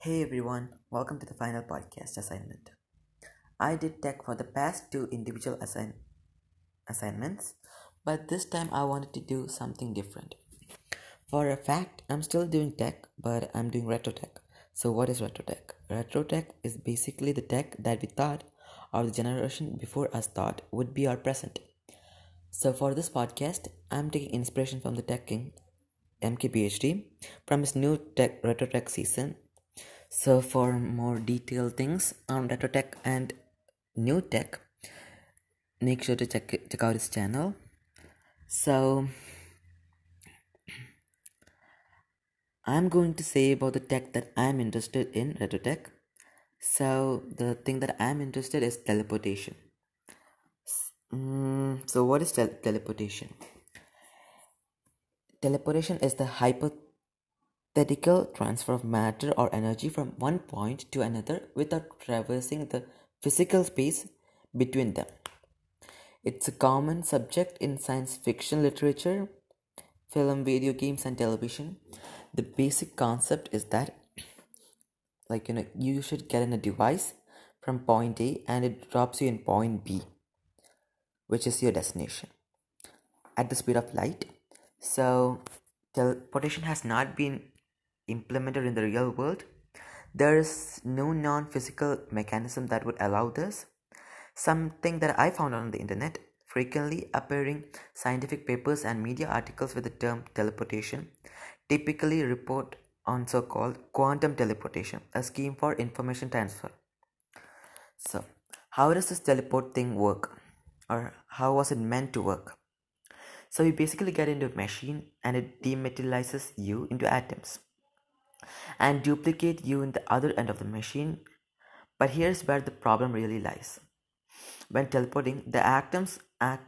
Hey everyone, welcome to the final podcast assignment. I did tech for the past two individual assign- assignments, but this time I wanted to do something different. For a fact, I'm still doing tech, but I'm doing retro tech. So, what is retro tech? Retro tech is basically the tech that we thought, or the generation before us thought, would be our present. So, for this podcast, I'm taking inspiration from the tech king, MKBHD, from his new tech retro tech season so for more detailed things on retro tech and new tech, make sure to check check out his channel. So I'm going to say about the tech that I'm interested in retro tech. So the thing that I'm interested is teleportation. Mm, so what is tel- teleportation? Teleportation is the hyper hypothetical transfer of matter or energy from one point to another without traversing the physical space between them. It's a common subject in science fiction literature, film, video games, and television. The basic concept is that, like, you know, you should get in a device from point A and it drops you in point B, which is your destination, at the speed of light. So, teleportation has not been implemented in the real world, there is no non physical mechanism that would allow this. Something that I found on the internet frequently appearing scientific papers and media articles with the term teleportation typically report on so called quantum teleportation, a scheme for information transfer. So, how does this teleport thing work? Or how was it meant to work? So, you basically get into a machine and it dematerializes you into atoms and duplicate you in the other end of the machine. But here's where the problem really lies. When teleporting, the atoms act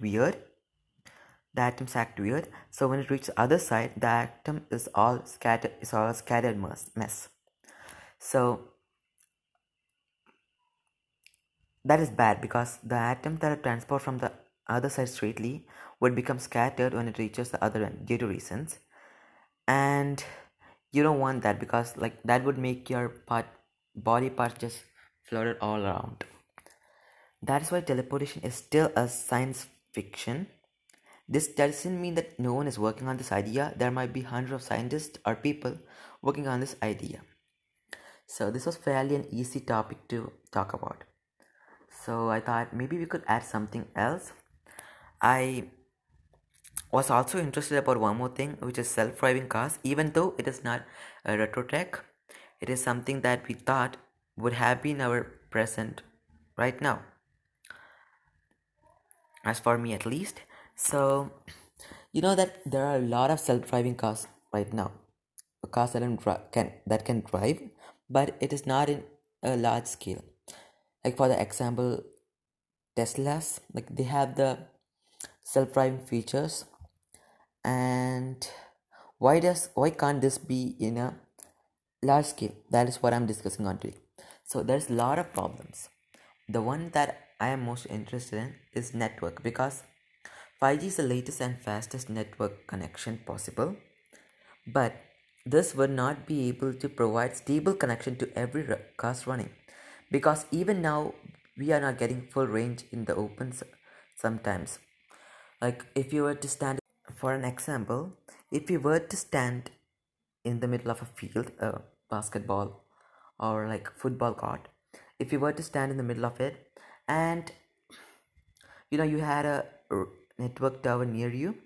weird. The atoms act weird. So when it reaches the other side, the atom is all scattered is all scattered mess. So that is bad because the atoms that are transported from the other side straightly would become scattered when it reaches the other end due to reasons. And you don't want that because like that would make your part body part just floated all around. That is why teleportation is still a science fiction. This doesn't mean that no one is working on this idea. There might be hundreds of scientists or people working on this idea. So this was fairly an easy topic to talk about. So i thought maybe we could add something else. I was also interested about one more thing which is self-driving cars even though it is not a retro tech. It is something that we thought would have been our present right now. As for me at least. So you know that there are a lot of self-driving cars right now. Cars that can that can drive but it is not in a large scale. Like for the example teslas like they have the self-driving features and why does why can't this be in a large scale? That is what i'm discussing on today. So there's a lot of problems. The one that i am most interested in is network because 5g is the latest and fastest network connection possible but this would not be able to provide stable connection to every cars running because even now we are not getting full range in the open sometimes. Like if you were to stand for an example, if you were to stand in the middle of a field, a basketball or like football court, if you were to stand in the middle of it and you know you had a network tower near you,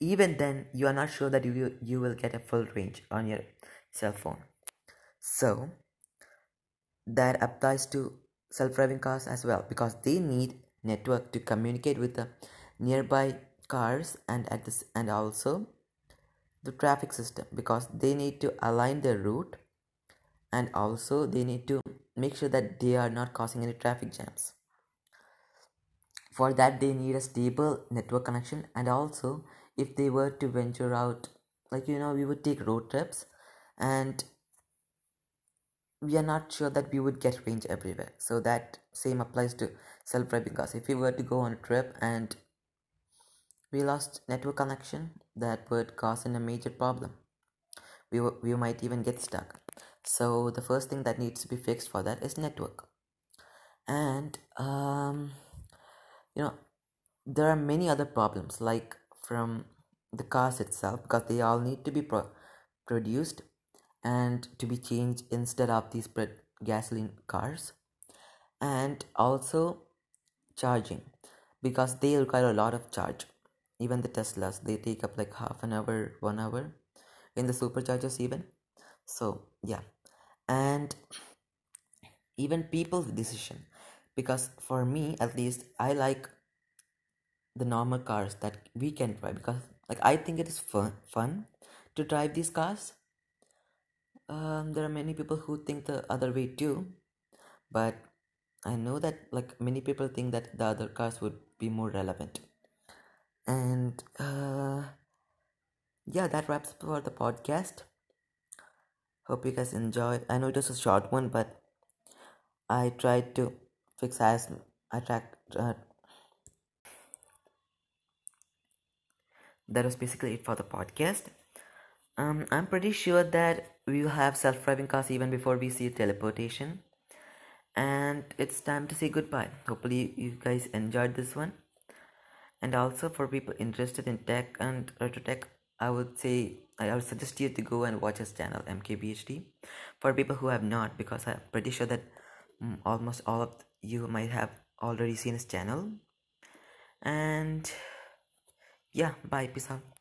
even then you are not sure that you you will get a full range on your cell phone. So that applies to self-driving cars as well because they need network to communicate with the nearby cars and at this and also the traffic system because they need to align their route and also they need to make sure that they are not causing any traffic jams. For that they need a stable network connection and also if they were to venture out like you know we would take road trips and we are not sure that we would get range everywhere. So that same applies to self-driving cars. If we were to go on a trip and we lost network connection. That would cause in a major problem. We, we might even get stuck. So the first thing that needs to be fixed for that is network. And um, you know there are many other problems like from the cars itself because they all need to be pro- produced and to be changed instead of these gasoline cars. And also charging because they require a lot of charge even the teslas they take up like half an hour one hour in the superchargers even. So yeah. And even people's decision because for me at least i like the normal cars that we can drive because like i think it is fun fun to drive these cars. Um, there are many people who think the other way too but i know that like many people think that the other cars would be more relevant and uh, yeah that wraps up for the podcast. Hope you guys enjoyed. I know it was a short one but i tried to fix as i uh, that was basically it for the podcast. Um, i'm pretty sure that we will have self-driving cars even before we see teleportation. And it's time to say goodbye. Hopefully you guys enjoyed this one and also for people interested in tech and retro tech i would say i would suggest you to go and watch his channel mkbhd for people who have not because i'm pretty sure that mm, almost all of you might have already seen his channel. And yeah bye peace out